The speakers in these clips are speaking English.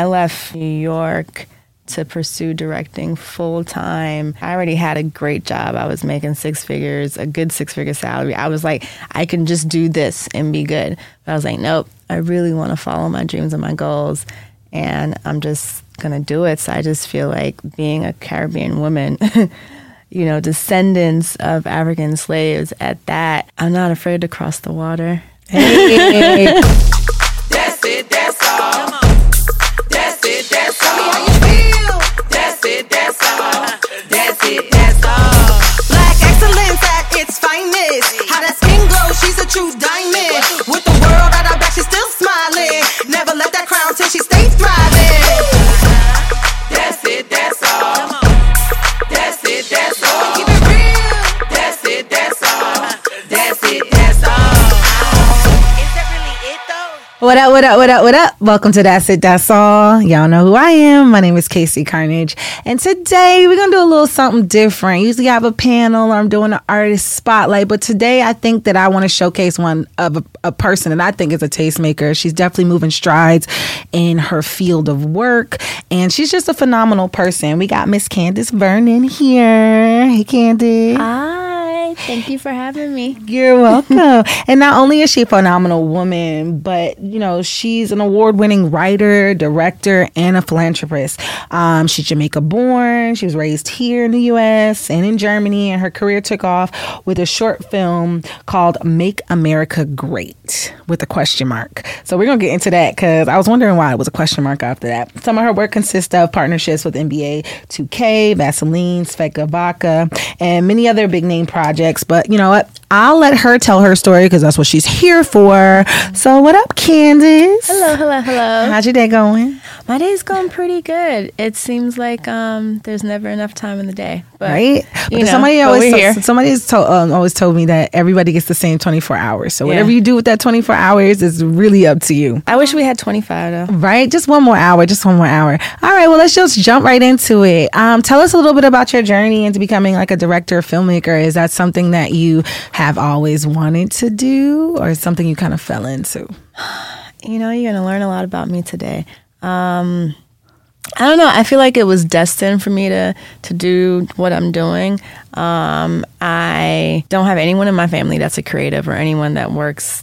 I left New York to pursue directing full time. I already had a great job. I was making six figures, a good six figure salary. I was like, I can just do this and be good. But I was like, nope, I really want to follow my dreams and my goals. And I'm just going to do it. So I just feel like being a Caribbean woman. you know, descendants of African slaves at that, I'm not afraid to cross the water. Hey. finest. How that skin glow, she's a true diamond. With the world at her back, she still smiling. What up, what up, what up, what up? Welcome to That's It, That's All. Y'all know who I am. My name is KC Carnage. And today we're going to do a little something different. Usually I have a panel or I'm doing an artist spotlight. But today I think that I want to showcase one of a, a person that I think is a tastemaker. She's definitely moving strides in her field of work. And she's just a phenomenal person. We got Miss Candice Vernon here. Hey, Candice. Hi, thank you for having me. You're welcome. and not only is she a phenomenal woman, but you know she's an award-winning writer, director, and a philanthropist. Um, she's Jamaica born. She was raised here in the U.S. and in Germany, and her career took off with a short film called "Make America Great" with a question mark. So we're gonna get into that because I was wondering why it was a question mark after that. Some of her work consists of partnerships with NBA 2K, Vaseline, Svedka Vodka, and many other big name projects. But you know what? I'll let her tell her story because that's what she's here for. So, what up, Candice? Hello, hello, hello. How's your day going? My day's going pretty good. It seems like um, there's never enough time in the day, but right? But know, somebody always told, somebody's told, um, always told me that everybody gets the same 24 hours. So Yeah. whatever you do with that 24 hours is really up to you. I wish we had 25 though. Right? Just one more hour. Just one more hour. All right. Well, let's just jump right into it. Um, tell us a little bit about your journey into becoming like a director, filmmaker. Is that something that you have always wanted to do, or something you kind of fell into? You know, you're gonna learn a lot about me today. Um, I don't know. I feel like it was destined for me to to do what I'm doing. Um, I don't have anyone in my family that's a creative or anyone that works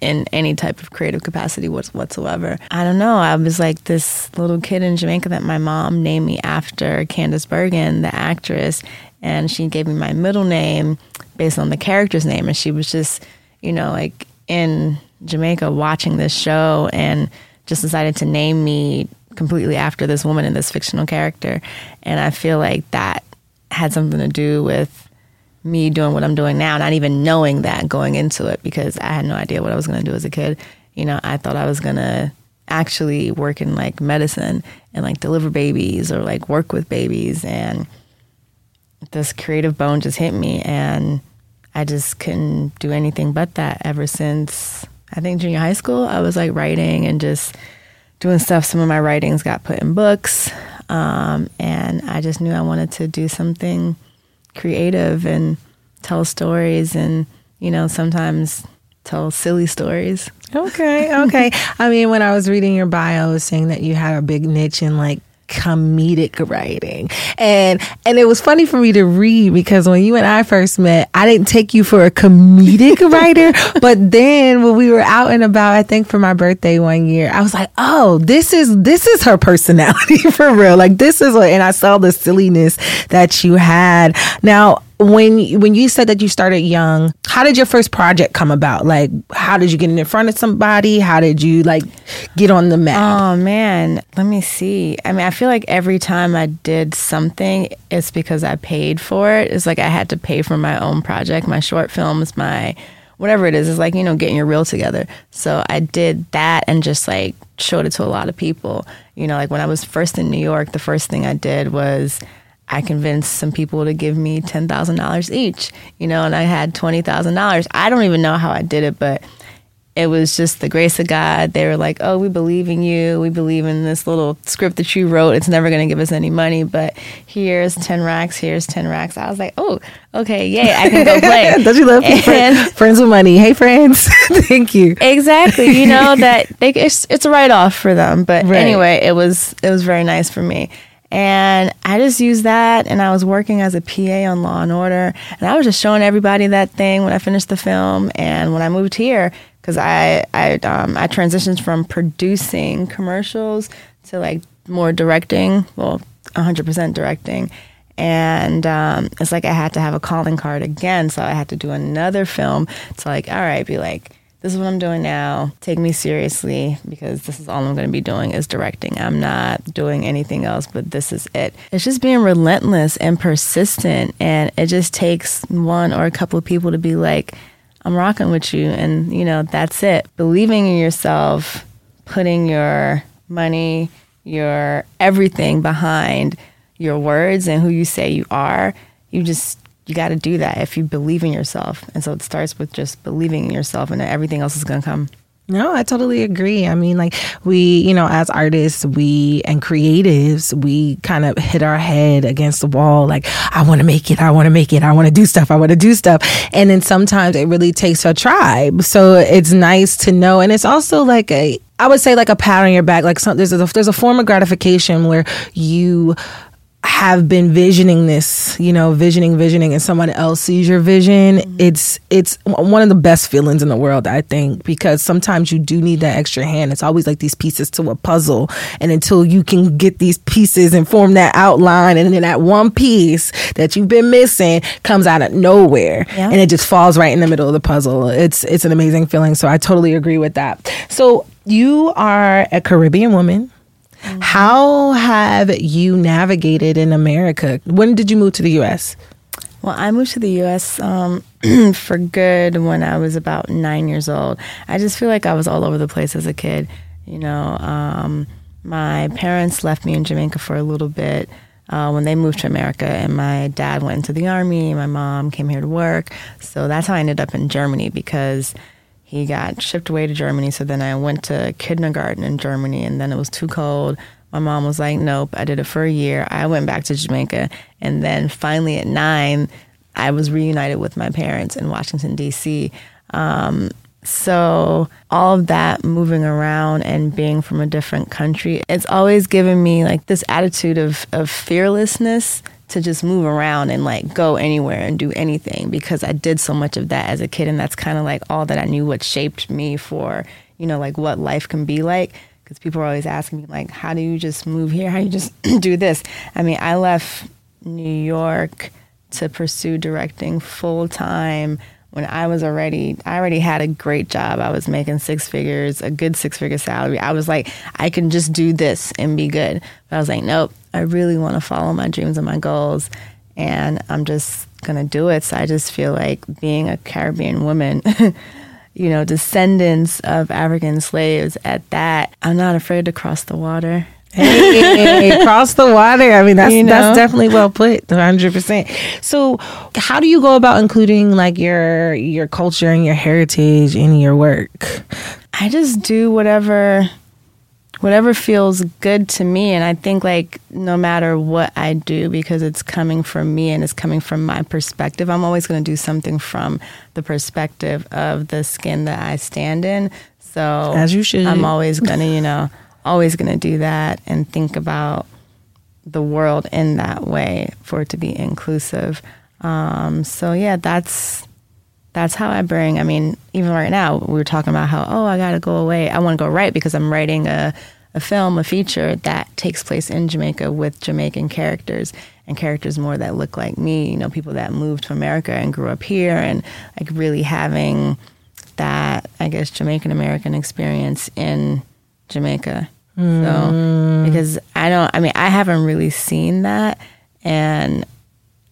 in any type of creative capacity whatsoever. I don't know. I was like this little kid in Jamaica that my mom named me after Candice Bergen, the actress, and she gave me my middle name based on the character's name. And she was just, you know, like in Jamaica watching this show and just decided to name me completely after this woman in this fictional character. And I feel like that had something to do with me doing what I'm doing now, not even knowing that going into it because I had no idea what I was going to do as a kid. You know, I thought I was going to actually work in like medicine and like deliver babies or like work with babies. And this creative bone just hit me and I just couldn't do anything but that ever since I think junior high school. I was like writing and just doing stuff. Some of my writings got put in books. Um, and I just knew I wanted to do something creative and tell stories and, you know, sometimes tell silly stories. Okay, okay. I mean, when I was reading your bio, was saying that you had a big niche in like comedic writing. And and it was funny for me to read because when you and I first met I didn't take you for a comedic writer. But then when we were out and about I think for my birthday one year I was like oh this is this is her personality for real. Like this is what and I saw the silliness that you had. Now when when you said that you started young how did your first project come about like how did you get in front of somebody how did you like get on the map Oh man, let me see. I mean, I feel like every time I did something, it's because I paid for it. It's like I had to pay for my own project, my short films, my whatever it is. It's like, you know, getting your reel together. So I did that and just like showed it to a lot of people. You know, like when I was first in New York, the first thing I did was I convinced some people to give me $10,000 each, you know, and I had $20,000. I don't even know how I did it, but it was just the grace of God. They were like, "Oh, we believe in you. We believe in this little script that you wrote. It's never going to give us any money, but here's ten racks. Here's ten racks." I was like, "Oh, okay, yay! I can go play." Don't you love and, friends with money? Hey, friends, thank you. Exactly. You know that they, it's it's a write off for them, but right. anyway, it was it was very nice for me. And I just used that, and I was working as a PA on Law and Order, and I was just showing everybody that thing when I finished the film. And when I moved here, because I I um, I transitioned from producing commercials to like more directing, well, 100% directing. And um, it's like I had to have a calling card again, so I had to do another film to like, all right, be like, this is what I'm doing now. Take me seriously because this is all I'm going to be doing is directing. I'm not doing anything else, but this is it. It's just being relentless and persistent, and it just takes one or a couple of people to be like I'm rocking with you. And, you know, that's it. Believing in yourself, putting your money, your everything behind your words and who you say you are. You just, you got to do that if you believe in yourself. And so it starts with just believing in yourself, and everything else is going to come. No, I totally agree. I mean, like we, you know, as artists, we and creatives, we kind of hit our head against the wall. Like, I want to make it. I want to make it. I want to do stuff. I want to do stuff. And then sometimes it really takes a tribe. So it's nice to know. And it's also like a, I would say like a pat on your back. Like some, there's a, there's a form of gratification where you have been visioning this, you know, visioning, visioning, and someone else sees your vision, mm-hmm. it's it's one of the best feelings in the world, I think, because sometimes you do need that extra hand. It's always like these pieces to a puzzle, and until you can get these pieces and form that outline, and then that one piece that you've been missing comes out of nowhere, yeah. and it just falls right in the middle of the puzzle. It's it's an amazing feeling. So I totally agree with that. So you are a Caribbean woman Mm-hmm. How have you navigated in America? When did you move to the U.S.? Well, I moved to the U.S. Um, for good when I was about nine years old. I just feel like I was all over the place as a kid. You know, um, my parents left me in Jamaica for a little bit. Uh, when they moved to America, and my dad went into the army, my mom came here to work. So that's how I ended up in Germany because he got shipped away to Germany. So then I went to kindergarten in Germany, and then it was too cold. My mom was like, nope. I did it for a year. I went back to Jamaica. And then finally at nine, I was reunited with my parents in Washington, D.C. Um, so all of that moving around and being from a different country, it's always given me like this attitude of, of fearlessness to just move around and like go anywhere and do anything because I did so much of that as a kid and that's kind of like all that I knew what shaped me for, you know, like what life can be like because people are always asking me like how do you just move here? How do you just do this? I mean, I left New York to pursue directing full time when I was already, I already had a great job. I was making six figures, a good six figure salary. I was like, I can just do this and be good. But I was like, nope, I really want to follow my dreams and my goals. And I'm just going to do it. So I just feel like being a Caribbean woman, you know, descendants of African slaves at that, I'm not afraid to cross the water hey, cross the water. I mean, that's you know? that's definitely well put, hundred percent. So, how do you go about including like your your culture and your heritage in your work? I just do whatever whatever feels good to me and i think like no matter what i do because it's coming from me and it's coming from my perspective i'm always going to do something from the perspective of the skin that i stand in so as you should i'm always going to you know always going to do that and think about the world in that way for it to be inclusive. Um, so yeah, that's that's how I bring. I mean, even right now, we were talking about how oh, I got to go away. I want to go right because I'm writing a a film, a feature that takes place in Jamaica with Jamaican characters and characters more that look like me. You know, people that moved to America and grew up here, and like really having that, I guess, Jamaican American experience in Jamaica. Mm. So because I don't, I mean, I haven't really seen that, and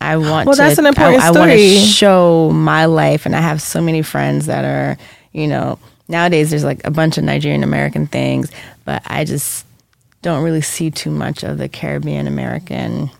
I want. Well, to, that's an important I, story. I want to show my life, and I have so many friends that are, you know, nowadays there's like a bunch of Nigerian American things, but I just don't really see too much of the Caribbean American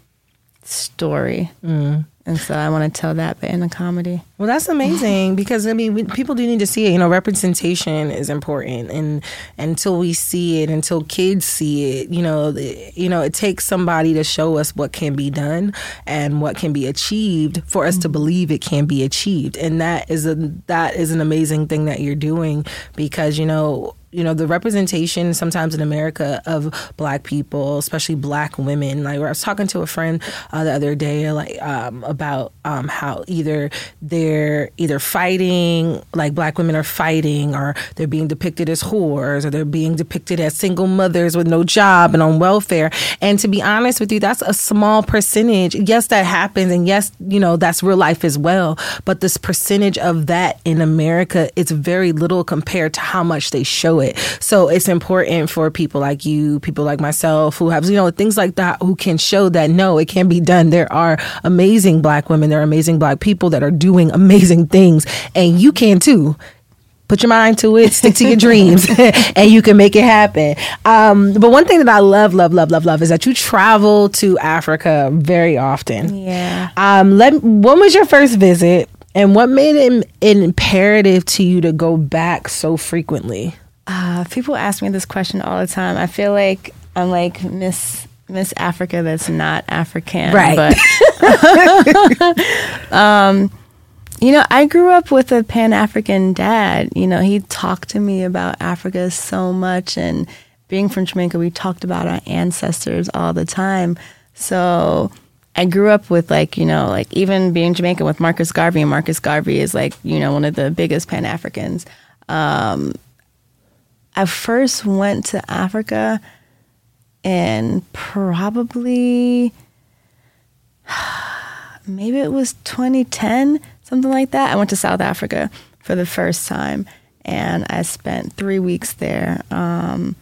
story. Mm. And so I want to tell that, but in a comedy. Well, that's amazing because I mean, we, people do need to see it. You know, representation is important, and until we see it, until kids see it, you know, the, you know, it takes somebody to show us what can be done and what can be achieved for us mm-hmm. to believe it can be achieved, and that is a that is an amazing thing that you're doing because you know you know the representation sometimes in America of black people, especially black women. Like I was talking to a friend uh, the other day, like um, about um, how either they're either fighting, like black women are fighting, or they're being depicted as whores, or they're being depicted as single mothers with no job and on welfare. And to be honest with you, that's a small percentage. Yes, that happens, and yes, you know that's real life as well. But this percentage of that in America, it's very little compared to how much they show it. So it's important for people like you, people like myself who have, you know, things like that who can show that no, it can be done. There are amazing black women, there are amazing black people that are doing amazing things, and you can too put your mind to it, stick to your dreams, and you can make it happen. Um, but one thing that I love, love, love, love, love is that you travel to Africa very often. Yeah. Um, let when was your first visit, and what made it imperative to you to go back so frequently? Uh, people ask me this question all the time. I feel like I'm like Miss Miss Africa that's not African, right? But um, you know, I grew up with a Pan African dad. You know, he talked to me about Africa so much, and being from Jamaica, we talked about our ancestors all the time. So I grew up with like, you know, like even being Jamaican with Marcus Garvey, and Marcus Garvey is like, you know, one of the biggest Pan Africans. Um, I first went to Africa in probably maybe it was 2010, something like that. I went to South Africa for the first time and I spent three weeks there. Um,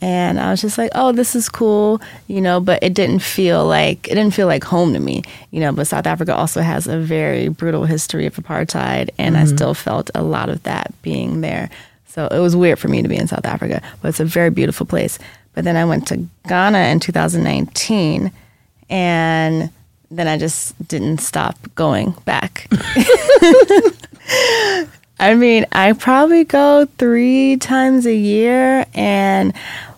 and I was just like, oh, this is cool, you know, but it didn't feel like it didn't feel like home to me, you know. But South Africa also has a very brutal history of apartheid, and mm-hmm. I still felt a lot of that being there. So it was weird for me to be in South Africa, but it's a very beautiful place. But then I went to Ghana in 2019, and then I just didn't stop going back. I mean, I probably go three times a year. And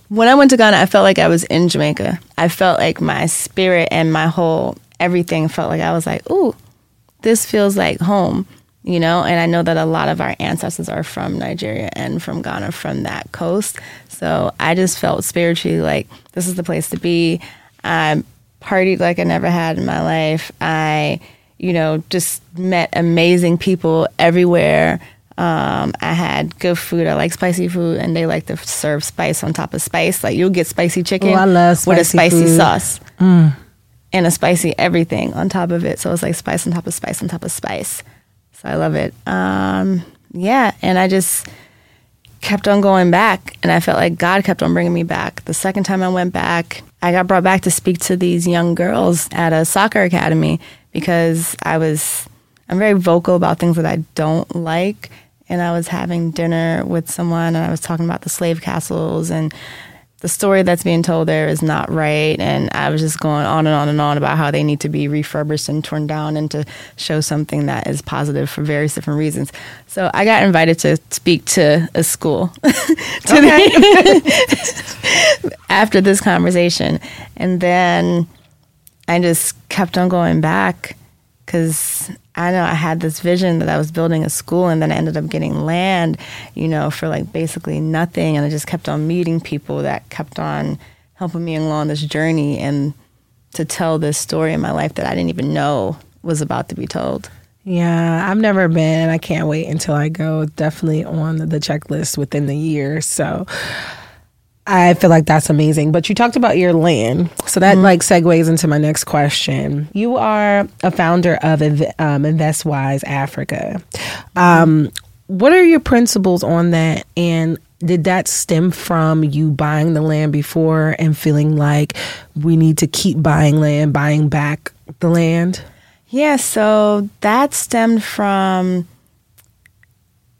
when I went to Ghana, I felt like I was in Jamaica. I felt like my spirit and my whole everything felt like I was like, ooh, this feels like home you know and i know that a lot of our ancestors are from nigeria and from ghana from that coast so i just felt spiritually like this is the place to be i partied like i never had in my life i you know just met amazing people everywhere um, I had good food. I like spicy food, and they like to serve spice on top of spice. Like you'll get spicy chicken oh, with a spicy food. sauce mm. and a spicy everything on top of it. So it's like spice on top of spice on top of spice. So I love it. Um, yeah, and I just kept on going back, and I felt like God kept on bringing me back. The second time I went back, I got brought back to speak to these young girls at a soccer academy because I was I'm very vocal about things that I don't like. And I was having dinner with someone, and I was talking about the slave castles and the story that's being told there is not right. And I was just going on and on and on about how they need to be refurbished and torn down and to show something that is positive for various different reasons. So I got invited to speak to a school today after this conversation. And then I just kept on going back because I know I had this vision that I was building a school and then I ended up getting land, you know, for like basically nothing. And I just kept on meeting people that kept on helping me along this journey and to tell this story in my life that I didn't even know was about to be told. Yeah, I've never been. I can't wait until I go. Definitely on the checklist within the year. So I feel like that's amazing. But you talked about your land. So that mm-hmm. like segues into my next question. You are a founder of um, InvestWise Africa. Um, what are your principles on that? And did that stem from you buying the land before and feeling like we need to keep buying land, buying back the land? Yeah, so that stemmed from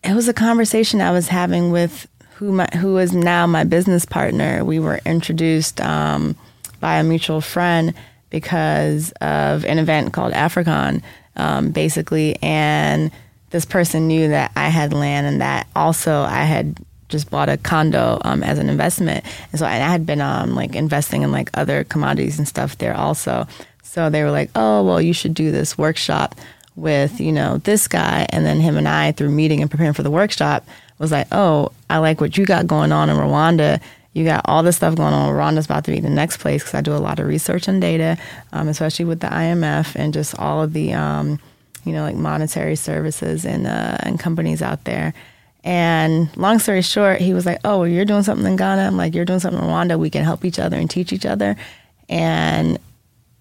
it was a conversation I was having with who my, who is now my business partner. We were introduced um, by a mutual friend, because of an event called Africon, um, basically. And this person knew that I had land and that also I had just bought a condo um, as an investment. And so I had been um, like investing in like other commodities and stuff there also. So they were like, oh, well, you should do this workshop with, you know, this guy. And then him and I, through meeting and preparing for the workshop, was like, oh, I like what you got going on in Rwanda. You got all this stuff going on. Rwanda's about to be the next place because I do a lot of research and data, um, especially with the IMF and just all of the, um, you know, like monetary services and uh, and companies out there. And long story short, he was like, "Oh, you're doing something in Ghana. I'm like, you're doing something in Rwanda. We can help each other and teach each other." And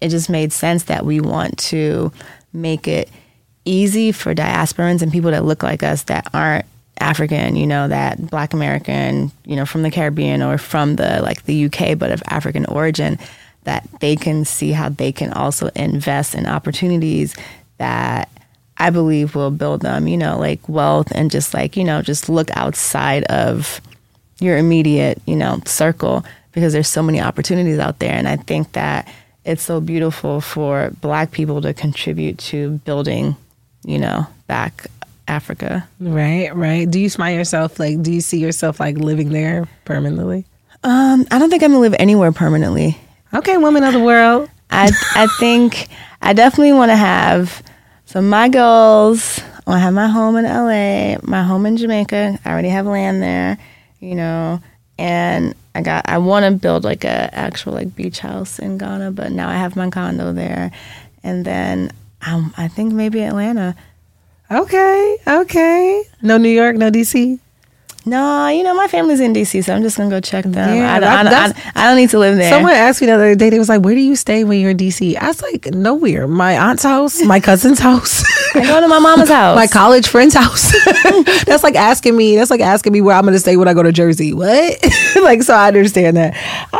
it just made sense that we want to make it easy for diasporans and people that look like us that aren't African, you know, that Black American, you know, from the Caribbean or from the like the UK, but of African origin, that they can see how they can also invest in opportunities that I believe will build them, you know, like wealth and just like, you know, just look outside of your immediate, you know, circle because there's so many opportunities out there. And I think that it's so beautiful for black people to contribute to building, you know, back Africa. Right, right. Do you smile yourself like do you see yourself like living there permanently? Um, I don't think I'm gonna live anywhere permanently. Okay, woman of the world. I I think I definitely want to have so my goals. I want to have my home in LA, my home in Jamaica. I already have land there, you know, and I got I want to build like a actual like beach house in Ghana, but now I have my condo there, and then um, I think maybe Atlanta. Okay, okay. No New York, no DC. No, you know my family's in DC, so I'm just gonna go check them. Yeah, I, don't, I, don't, I, don't need to live there. Someone asked me the other day. They was like, "Where do you stay when you're in DC?" I was like, "Nowhere. My aunt's house, my cousin's house. I go to my mama's house, my college friend's house." that's like asking me. That's like asking me where I'm gonna stay when I go to Jersey. What? like, so I understand that.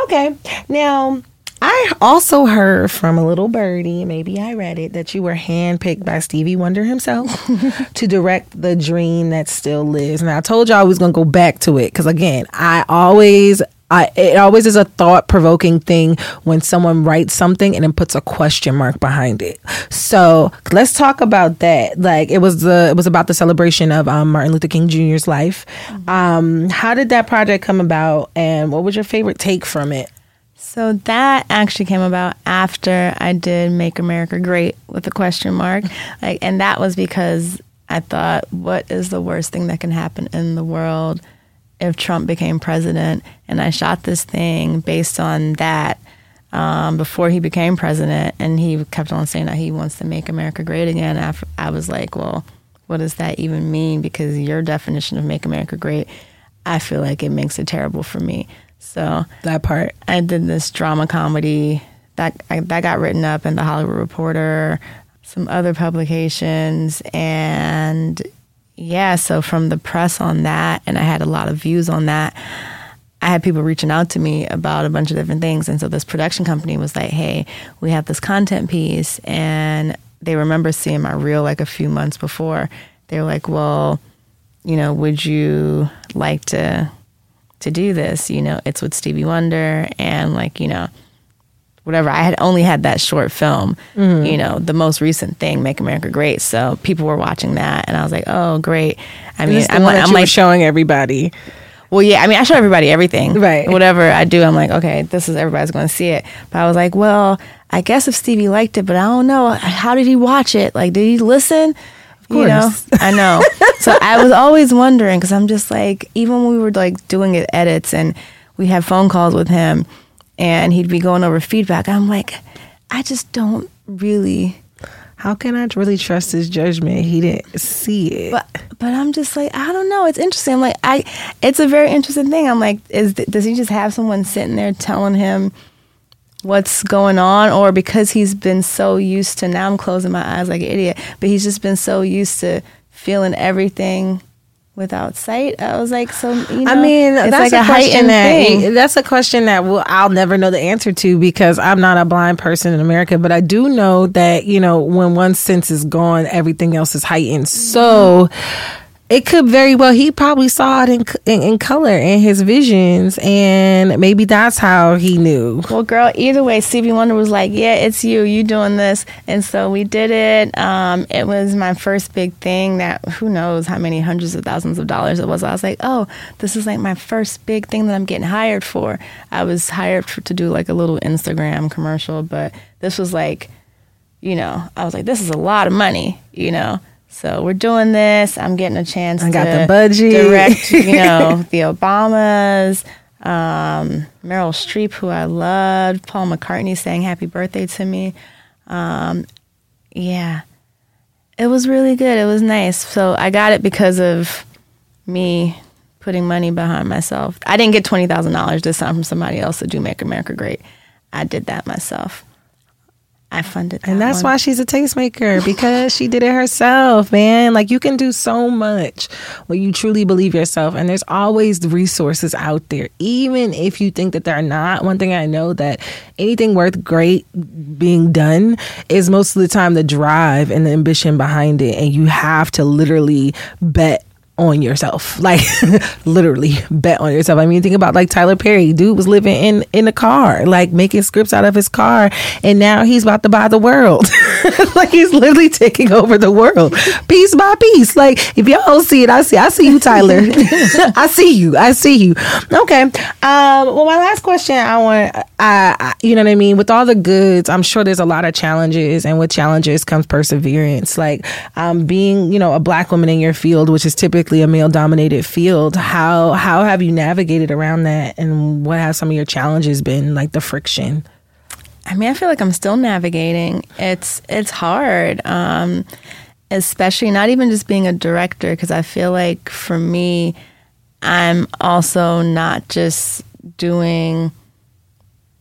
Okay, now I also heard from a little birdie, maybe I read it, that you were handpicked by Stevie Wonder himself to direct the dream that still lives. And I told y'all I was going to go back to it because, again, I always I, it always is a thought provoking thing when someone writes something and then puts a question mark behind it. So let's talk about that. Like it was the it was about the celebration of um, Martin Luther King Jr.'s life. Mm-hmm. Um, how did that project come about, and what was your favorite take from it? So that actually came about after I did Make America Great with a question mark. Like and that was because I thought what is the worst thing that can happen in the world if Trump became president and I shot this thing based on that um, before he became president and he kept on saying that he wants to make America great again. After, I was like, well, what does that even mean? Because your definition of make America great, I feel like it makes it terrible for me. So that part, I did this drama comedy that I, that got written up in the Hollywood Reporter, some other publications, and yeah. So from the press on that, and I had a lot of views on that. I had people reaching out to me about a bunch of different things, and so this production company was like, "Hey, we have this content piece," and they remember seeing my reel like a few months before. They were like, "Well, you know, would you like to to do this. You know, it's with Stevie Wonder and like, you know, whatever. I had only had that short film, mm-hmm. you know, the most recent thing, Make America Great. So people were watching that and I was like, oh, great. I mean, I'm, like, I'm like showing everybody. Well, yeah, I mean, I show everybody everything. Right. Whatever I do, I'm like, okay, this is everybody's going to see it. But I was like, well, I guess if Stevie liked it, but I don't know. How did he watch it? Like, did he listen? You know, I know. so I was always wondering because I'm just like, even when we were like doing it edits and we had phone calls with him and he'd be going over feedback, I'm like, I just don't really. How can I really trust his judgment? He didn't see it. But but I'm just like I don't know. It's interesting. I'm like I. It's a very interesting thing. I'm like, is does he just have someone sitting there telling him? What's going on or because he's been so used to now I'm closing my eyes like an idiot, but he's just been so used to feeling everything without sight. I was like, so you know, I mean, that's like a, a question that thing. that's a question that will I'll never know the answer to because I'm not a blind person in America, but I do know that you know when one sense is gone, everything else is heightened. So it could very well he probably saw it in, in, in color in his visions and maybe that's how he knew. Well girl either way stevie wonder was like yeah it's you you doing this. And so we did it. Um, it was my first big thing that who knows how many hundreds of thousands of dollars it was. I was like oh this is like my first big thing that i'm getting hired for. I was hired for, to do like a little instagram commercial but this was like you know i was like this is a lot of money you know so we're doing this. I'm getting a chance. I got the budget. Direct, you know, the Obamas, um, Meryl Streep, who I loved, Paul McCartney saying happy birthday to me. Um, yeah, it was really good. It was nice. So I got it because of me putting money behind myself. I didn't get twenty thousand dollars this time from somebody else to do Make America Great. I did that myself. I funded that And that's one. why she's a tastemaker because she did it herself, man. Like you can do so much when you truly believe yourself and there's always the resources out there even if you think that they're not. One thing I know that anything worth great being done is most of the time the drive and the ambition behind it and you have to literally bet on yourself. Like literally bet on yourself. I mean, think about like Tyler Perry. Dude was living in in a car, like making scripts out of his car, and now he's about to buy the world. like he's literally taking over the world piece by piece. Like if y'all don't see it, I see. I see you, Tyler. I see you. I see you. Okay. Um. Well, my last question, I want. I, I you know what I mean. With all the goods, I'm sure there's a lot of challenges, and with challenges comes perseverance. Like um, being, you know, a black woman in your field, which is typically a male dominated field how how have you navigated around that and what have some of your challenges been like the friction I mean, I feel like I'm still navigating. It's it's hard, um, especially not even just being a director, because I feel like for me, I'm also not just doing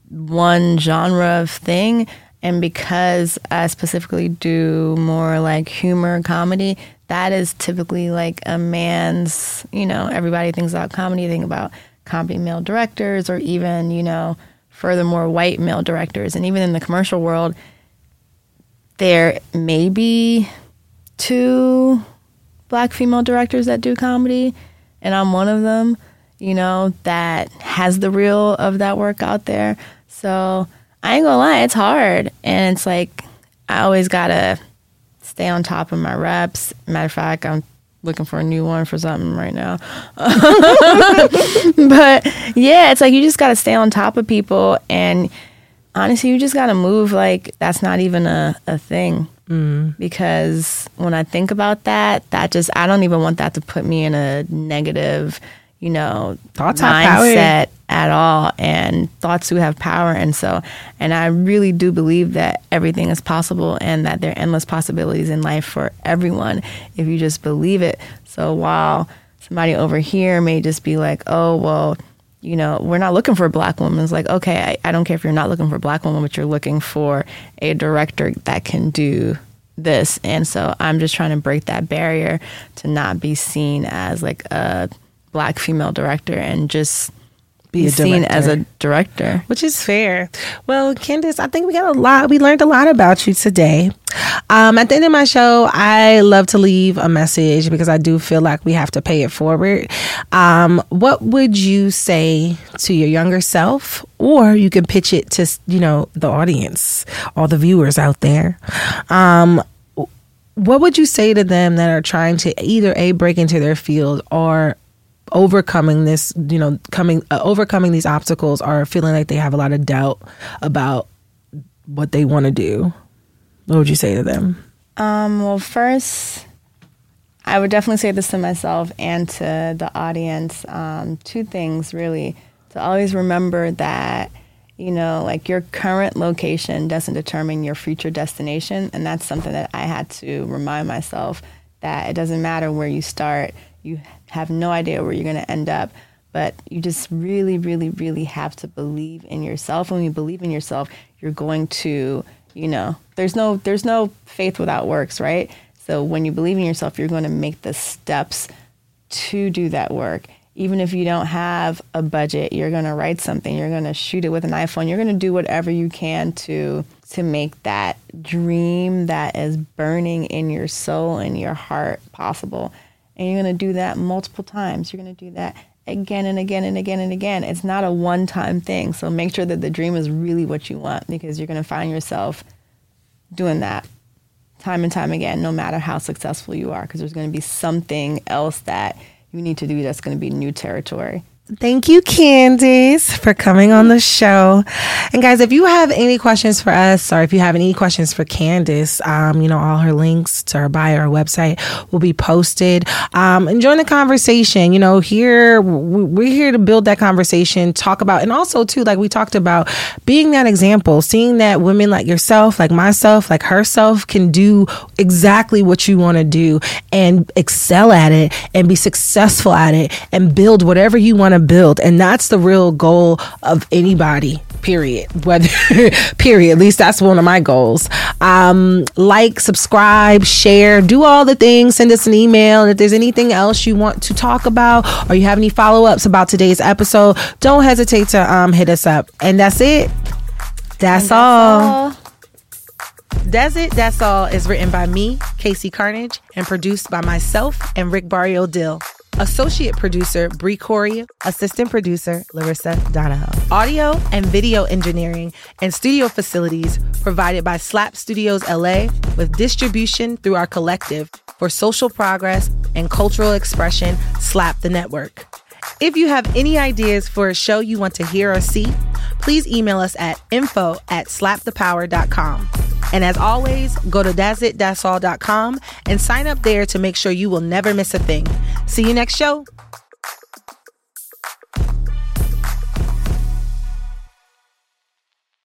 one genre of thing. And because I specifically do more like humor comedy, that is typically like a man's, you know, everybody thinks about comedy, think about comedy male directors or even, you know, furthermore white male directors. And even in the commercial world, there may be two black female directors that do comedy, and I'm one of them, you know, that has the reel of that work out there. So I ain't gonna lie, it's hard. And it's like I always gotta stay on top of my reps. Matter of fact, I'm looking for a new one for something right now. but yeah, it's like you just got to stay on top of people. And honestly, you just got to move like that's not even a, a thing. Mm. Because when I think about that, that just, I don't even want that to put me in a negative, you know, Thoughts mindset at all. And thoughts do have power. And so, and I really do believe that everything is possible and that there are endless possibilities in life for everyone if you just believe it. So while somebody over here may just be like, oh, well, you know, we're not looking for a black woman. It's like, okay, I, I don't care if you're not looking for a black woman, but you're looking for a director that can do this. And so I'm just trying to break that barrier to not be seen as like a black female director and just be, seen as a director, which is fair. Well, Candice, I think we got a lot. We learned a lot about you today. Um, at the end of my show, I love to leave a message because I do feel like we have to pay it forward. Um, what would you say to your younger self, or you can pitch it to you know the audience, all the viewers out there? Um, what would you say to them that are trying to either a break into their field or overcoming this, you know, coming uh, overcoming these obstacles or feeling like they have a lot of doubt about what they want to do, what would you say to them? Um, well, first, I would definitely say this to myself and to the audience. Um, two things, really. To always remember that, you know, like your current location doesn't determine your future destination. And that's something that I had to remind myself that it doesn't matter where you start, you have no idea where you're going to end up. But you just really, really, really have to believe in yourself. When you believe in yourself, you're going to, you know, there's no there's no faith without works, right? So when you believe in yourself, you're going to make the steps to do that work. Even if you don't have a budget, you're going to write something, you're going to shoot it with an iPhone, you're going to do whatever you can to to make that dream that is burning in your soul and your heart possible. And you're going to do that multiple times. You're going to do that again and again and again and again. It's not a one time thing. So make sure that the dream is really what you want because you're going to find yourself doing that time and time again, no matter how successful you are, because there's going to be something else that you need to do that's going to be new territory. Thank you, Candice, for coming on the show. And guys, if you have any questions for us, or if you have any questions for Candice, um, you know, all her links to her bio, her website will be posted. Um, and join the conversation. You know, here we're here to build that conversation, talk about, and also too, like we talked about, being that example, seeing that women like yourself, like myself, like herself, can do exactly what you want to do and excel at it and be successful at it and build whatever you want to to build. And that's the real goal of anybody period. Whether period. At least that's one of my goals. Um like subscribe share do all the things. Send us an email. And if there's anything else you want to talk about or you have any follow-ups about today's episode don't hesitate to um hit us up. And that's it. That's, that's all. all. That's It, That's All. Is written by me, KC Carnage, and produced by myself and Rick Barrio Dill. Associate producer Bri Coorey, assistant producer Larissa Donahoe. Audio and video engineering and studio facilities provided by Slap Studios LA with distribution through our collective for social progress and cultural expression, Slap the Network. If you have any ideas for a show you want to hear or see, please email us at info at slapthepower.com. And as always, go to that'sitthat'sall.com and sign up there to make sure you will never miss a thing. See you next show.